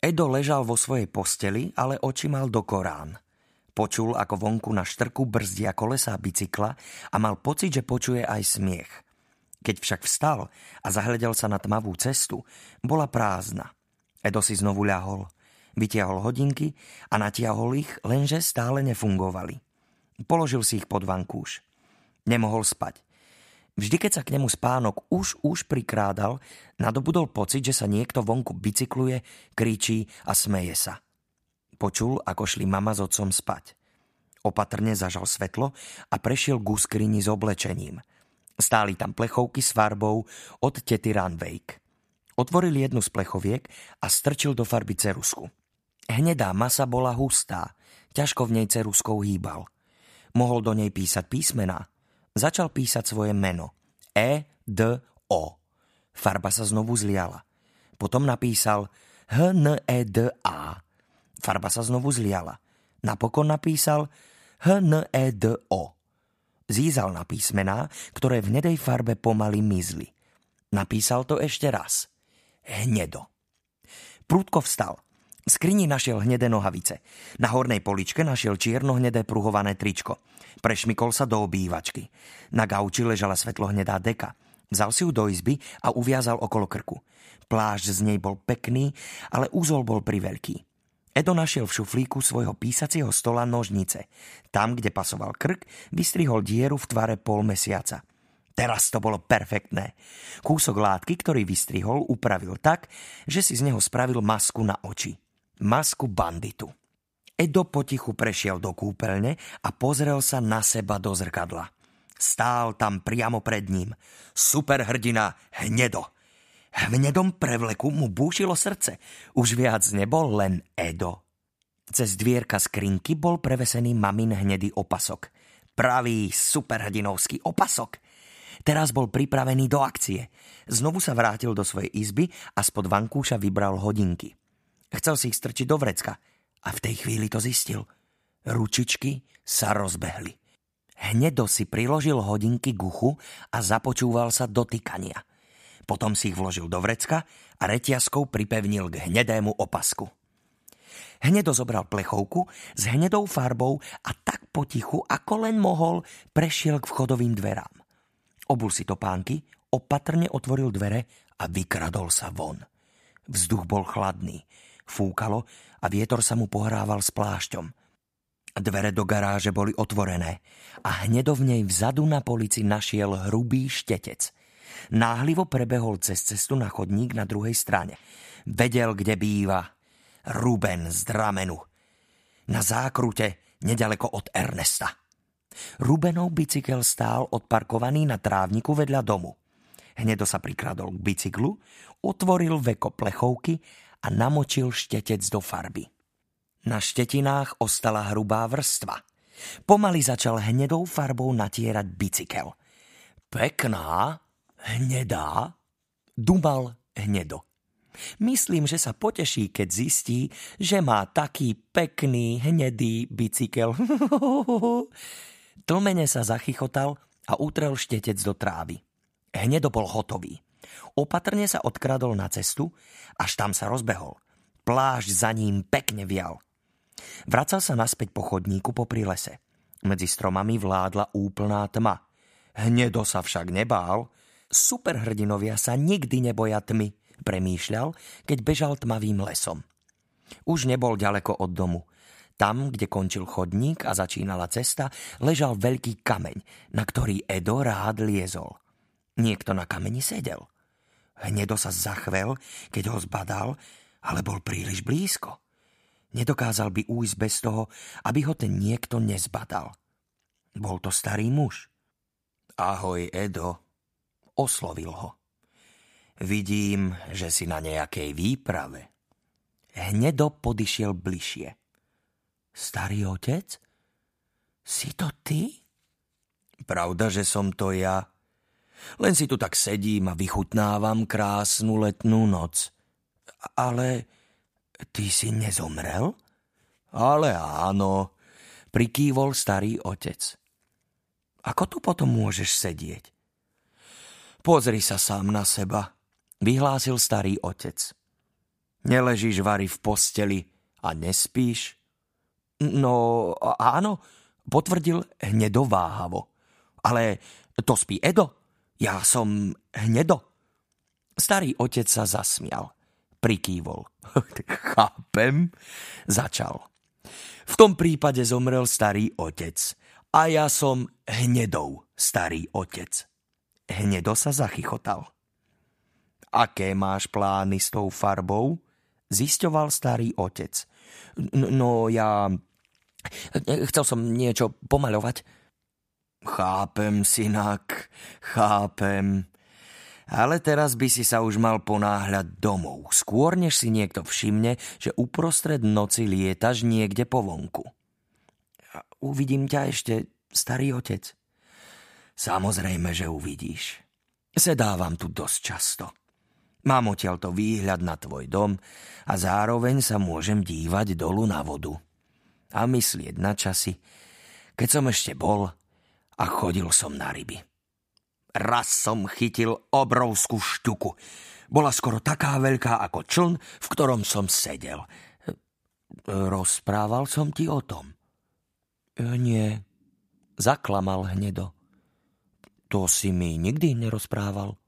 Edo ležal vo svojej posteli, ale oči mal do Korán. Počul, ako vonku na štrku brzdia kolesá bicykla a mal pocit, že počuje aj smiech. Keď však vstal a zahľadel sa na tmavú cestu, bola prázdna. Edo si znovu ľahol. Vytiahol hodinky a natiahol ich, lenže stále nefungovali. Položil si ich pod vankúš. Nemohol spať. Vždy, keď sa k nemu spánok už už prikrádal, nadobudol pocit, že sa niekto vonku bicykluje, kričí a smeje sa. Počul, ako šli mama s otcom spať. Opatrne zažal svetlo a prešiel ku skrini s oblečením. Stáli tam plechovky s farbou od tety Ranvejk. Otvoril jednu z plechoviek a strčil do farby cerusku. Hnedá masa bola hustá, ťažko v nej ceruskou hýbal. Mohol do nej písať písmená, Začal písať svoje meno. E, D, O. Farba sa znovu zliala. Potom napísal H, N, E, D, A. Farba sa znovu zliala. Napokon napísal H, N, E, D, O. Zízal na písmená, ktoré v hnedej farbe pomaly mizli. Napísal to ešte raz. Hnedo. Prúdko vstal. V skrini našiel hnedé nohavice. Na hornej poličke našiel čierno-hnedé pruhované tričko. Prešmikol sa do obývačky. Na gauči ležala svetlo-hnedá deka. Vzal si ju do izby a uviazal okolo krku. Plášť z nej bol pekný, ale úzol bol priveľký. Edo našiel v šuflíku svojho písacieho stola nožnice. Tam, kde pasoval krk, vystrihol dieru v tvare pol mesiaca. Teraz to bolo perfektné. Kúsok látky, ktorý vystrihol, upravil tak, že si z neho spravil masku na oči masku banditu. Edo potichu prešiel do kúpeľne a pozrel sa na seba do zrkadla. Stál tam priamo pred ním. Superhrdina Hnedo. V hnedom prevleku mu búšilo srdce. Už viac nebol len Edo. Cez dvierka skrinky bol prevesený mamin hnedý opasok. Pravý superhrdinovský opasok. Teraz bol pripravený do akcie. Znovu sa vrátil do svojej izby a spod vankúša vybral hodinky. Chcel si ich strčiť do vrecka a v tej chvíli to zistil. Ručičky sa rozbehli. Hnedo si priložil hodinky k uchu a započúval sa do tykania. Potom si ich vložil do vrecka a reťazkou pripevnil k hnedému opasku. Hnedo zobral plechovku s hnedou farbou a tak potichu, ako len mohol, prešiel k vchodovým dverám. Obul si topánky, opatrne otvoril dvere a vykradol sa von. Vzduch bol chladný. Fúkalo a vietor sa mu pohrával s plášťom. Dvere do garáže boli otvorené a hnedo v nej vzadu na polici našiel hrubý štetec. Náhlivo prebehol cez cestu na chodník na druhej strane. Vedel, kde býva. Ruben z Dramenu. Na zákrute, nedaleko od Ernesta. Rubenov bicykel stál odparkovaný na trávniku vedľa domu. Hnedo sa prikradol k bicyklu, otvoril veko plechovky a namočil štetec do farby. Na štetinách ostala hrubá vrstva. Pomaly začal hnedou farbou natierať bicykel. Pekná, hnedá, dumal hnedo. Myslím, že sa poteší, keď zistí, že má taký pekný, hnedý bicykel. Tlmene sa zachychotal a utrel štetec do trávy. Hnedo bol hotový. Opatrne sa odkradol na cestu, až tam sa rozbehol. Plášť za ním pekne vial. Vracal sa naspäť po chodníku po lese. Medzi stromami vládla úplná tma. Hnedo sa však nebál. Superhrdinovia sa nikdy neboja tmy, premýšľal, keď bežal tmavým lesom. Už nebol ďaleko od domu. Tam, kde končil chodník a začínala cesta, ležal veľký kameň, na ktorý Edo rád liezol. Niekto na kameni sedel. Hnedo sa zachvel, keď ho zbadal, ale bol príliš blízko. Nedokázal by újsť bez toho, aby ho ten niekto nezbadal. Bol to starý muž. Ahoj, Edo, oslovil ho. Vidím, že si na nejakej výprave. Hnedo podišiel bližšie. Starý otec? Si to ty? Pravda, že som to ja, len si tu tak sedím a vychutnávam krásnu letnú noc. Ale ty si nezomrel? Ale áno, prikývol starý otec. Ako tu potom môžeš sedieť? Pozri sa sám na seba, vyhlásil starý otec. Neležíš vary v posteli a nespíš? No, áno, potvrdil hnedováhavo. Ale to spí Edo. Ja som hnedo. Starý otec sa zasmial. Prikývol. Chápem, začal. V tom prípade zomrel starý otec. A ja som hnedou starý otec. Hnedo sa zachychotal. Aké máš plány s tou farbou? Zisťoval starý otec. No ja... Chcel som niečo pomaľovať. Chápem, synak, chápem. Ale teraz by si sa už mal ponáhľať domov, skôr než si niekto všimne, že uprostred noci lietaš niekde po vonku. Uvidím ťa ešte, starý otec. Samozrejme, že uvidíš. Sedávam tu dosť často. Mám odtiaľto výhľad na tvoj dom a zároveň sa môžem dívať dolu na vodu. A myslieť na časy, keď som ešte bol a chodil som na ryby. Raz som chytil obrovskú šťuku. Bola skoro taká veľká ako čln, v ktorom som sedel. Rozprával som ti o tom. Nie, zaklamal hnedo. To si mi nikdy nerozprával.